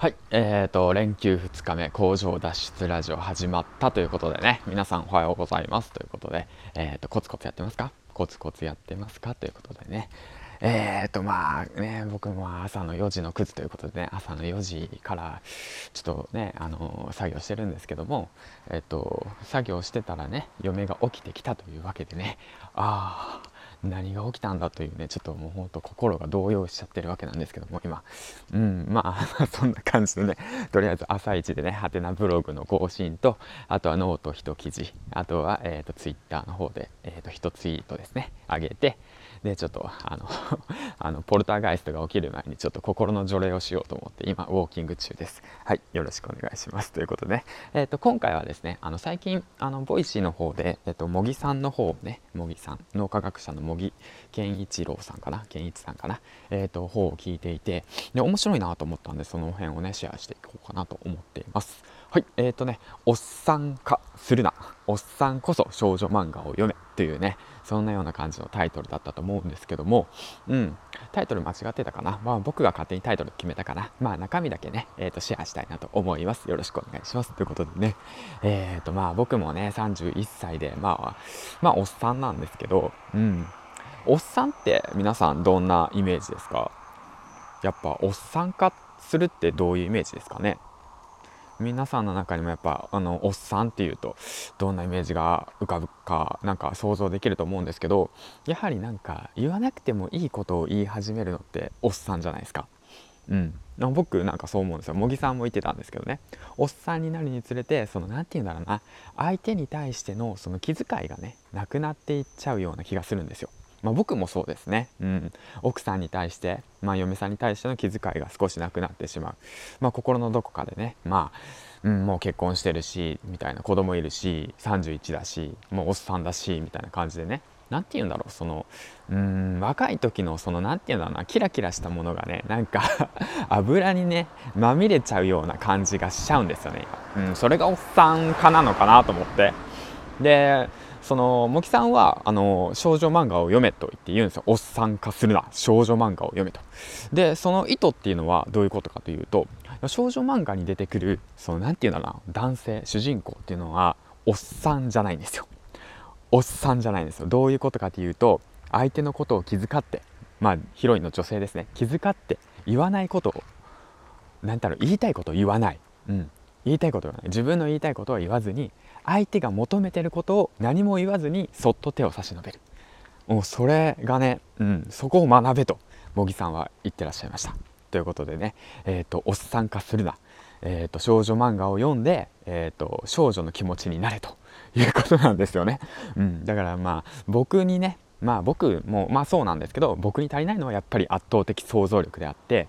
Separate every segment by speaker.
Speaker 1: はい、えーと、連休2日目、工場脱出ラジオ始まったということでね、皆さんおはようございます。ということで、えーと、コツコツやってますか？コツコツやってますか？ということでね、えーと、まあね、僕も朝の4時の9時ということでね、朝の4時からちょっとね、あの作業してるんですけども、えっ、ー、と、作業してたらね、嫁が起きてきたというわけでね、ああ、何が起きたんだというねちょっともう本当心が動揺しちゃってるわけなんですけども今。うんまあ そんな感じでねとりあえず朝一でねはてなブログの更新とあとはノート1記事あとは、えーと、ツイッターの方で、えーと、1ツイートですね上げてでちょっとあの あのポルターガイストが起きる前にちょっと心の除霊をしようと思って今ウォーキング中です。はいよろしくお願いします。ということで、えーと、今回はですねあの最近あの Voicy の方で、えー、と茂木さんの方ね茂木さん脳科学者の茂木健一郎さんかな健一さんかなえっ、ー、と方を聞いていてで面白いなと思ったんでその辺をねシェアしていこうかなと思っています。はい、えーとね、おっさん化するな、おっさんこそ少女漫画を読めというね、そんなような感じのタイトルだったと思うんですけども、うん、タイトル間違ってたかな、まあ、僕が勝手にタイトル決めたかな、まあ中身だけね、えーと、シェアしたいなと思います。よろしくお願いします。ということでね、えーとまあ僕もね、31歳で、まあ、まあおっさんなんですけど、うん、おっさんって皆さんどんなイメージですか？やっぱおっさん化するってどういうイメージですかね？皆さんの中にもやっぱあのおっさんっていうとどんなイメージが浮かぶかなんか想像できると思うんですけどやはりなんか言わなくてもいいことを言い始めるのっておっさんじゃないですか。うん、僕なんかそう思うんですよ茂木さんも言ってたんですけどねおっさんになるにつれてその何て言うんだろうな相手に対してのその気遣いがねなくなっていっちゃうような気がするんですよ。まあ、僕もそうですね、うん、奥さんに対して、まあ、嫁さんに対しての気遣いが少しなくなってしまう、まあ、心のどこかでね、まあうん、もう結婚してるしみたいな子供いるし31だしもうおっさんだしみたいな感じでね。何て言うんだろうそのうん若い時のその何て言うんだろうなキラキラしたものがねなんか 油にねまみれちゃうような感じがしちゃうんですよね、うん、それがおっさん化なのかなと思って。でその茂木さんはあの少女漫画を読めと言って言うんですよ。おっさん化するな。少女漫画を読めと。でその意図っていうのはどういうことかというと少女漫画に出てくるその何て言うんだろうな男性主人公っていうのはおっさんじゃないんですよ。おっさんじゃないんですよ。どういうことかというと相手のことを気遣ってまあヒロインの女性ですね。気遣って言わないことを何だろう言いたいことを言わない、うん、言いたいことはない。自分の言いたいことは言わずに相手が求めてることを何も言わずにそっと手を差し伸べる。もうそれがね、うん、そこを学べと茂木さんは言ってらっしゃいました。ということでね、えーと、おっさん化するな、えーと、少女漫画を読んで、えーと、少女の気持ちになれということなんですよね、うん、だからまあ僕にねまあ僕もまあそうなんですけど僕に足りないのはやっぱり圧倒的想像力であって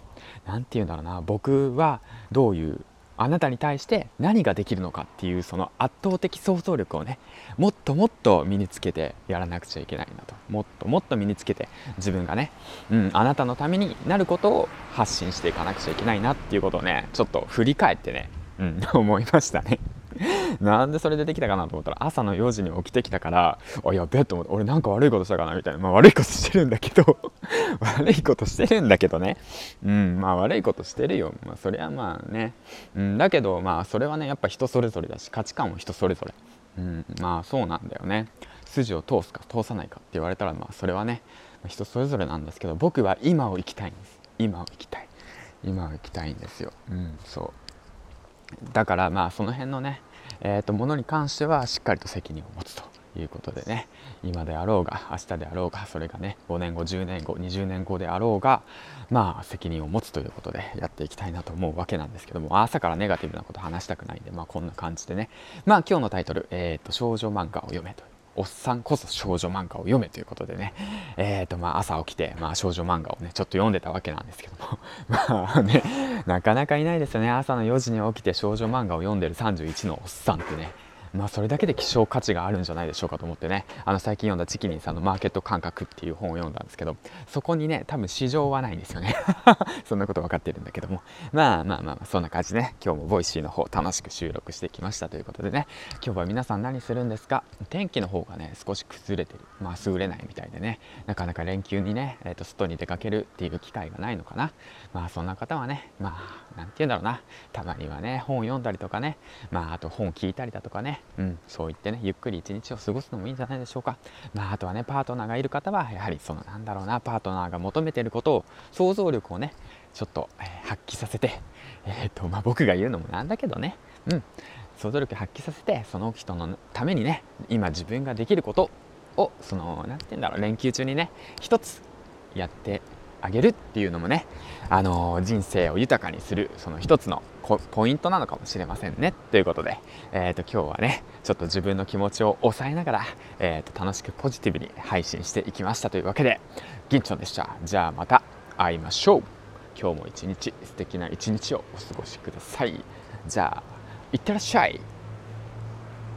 Speaker 1: 何て言うんだろうな。僕はどういうあなたに対して何ができるのかっていうその圧倒的想像力をねもっともっと身につけてやらなくちゃいけないなともっともっと身につけて自分がね、うん、あなたのためになることを発信していかなくちゃいけないなっていうことをねちょっと振り返ってね、うん、思いましたね。なんでそれでできたかなと思ったら朝の4時に起きてきたからあやべえと思って俺なんか悪いことしたかなみたいな。まあ悪いことしてるんだけど 悪いことしてるんだけどね。うんまあ悪いことしてるよ。まあそれはまあね、うん、だけどまあそれはねやっぱ人それぞれだし価値観も人それぞれ。うんまあそうなんだよね。筋を通すか通さないかって言われたらまあそれはね人それぞれなんですけど僕は今を生きたいんです。今を生きたい。今を生きたいんですよ。うんそう。だからまあその辺のね、えー、とものに関してはしっかりと責任を持つということでね今であろうが明日であろうがそれがね5年後10年後20年後であろうがまあ責任を持つということでやっていきたいなと思うわけなんですけども朝からネガティブなこと話したくないんでまあこんな感じでね。まあ今日のタイトル「えーと少女漫画を読め」と。おっさんこそ少女漫画を読めということでね、えーとまあ、朝起きて、まあ、少女漫画をねちょっと読んでたわけなんですけども。まあねなかなかいないですよね。朝の4時に起きて少女漫画を読んでる31のおっさんってね。まあ、それだけで希少価値があるんじゃないでしょうかと思ってね。あの最近読んだちきりんさんの「マーケット感覚」っていう本を読んだんですけどそこにね多分市場はないんですよね。そんなこと分かってるんだけども。まあまあまあそんな感じでね。今日も Voicy の方楽しく収録してきましたということでね。今日は皆さん何するんですか？天気の方がね少し崩れてる。まあ優れないみたいでね。なかなか連休にね、えー、と外に出かけるっていう機会がないのかな。まあそんな方はねまあ何て言うんだろうな。たまにはね本を読んだりとかね。まああと本を聞いたりだとかね、うん、そう言ってねゆっくり一日を過ごすのもいいんじゃないでしょうか。まああとはねパートナーがいる方はやはりそのなんだろうなパートナーが求めてることを想像力をねちょっと、えー、発揮させてえー、とまあ僕が言うのもなんだけどね。うん想像力発揮させてその人のためにね今自分ができることをその何て言うんだろう連休中にね一つやってあげるっていうのもね、あのー、人生を豊かにするその一つのポイントなのかもしれませんね。ということで、えー、と今日はねちょっと自分の気持ちを抑えながら、えー、と楽しくポジティブに配信していきましたというわけで銀ちゃんでした。じゃあまた会いましょう。今日も一日素敵な一日をお過ごしください。じゃあいってらっしゃい。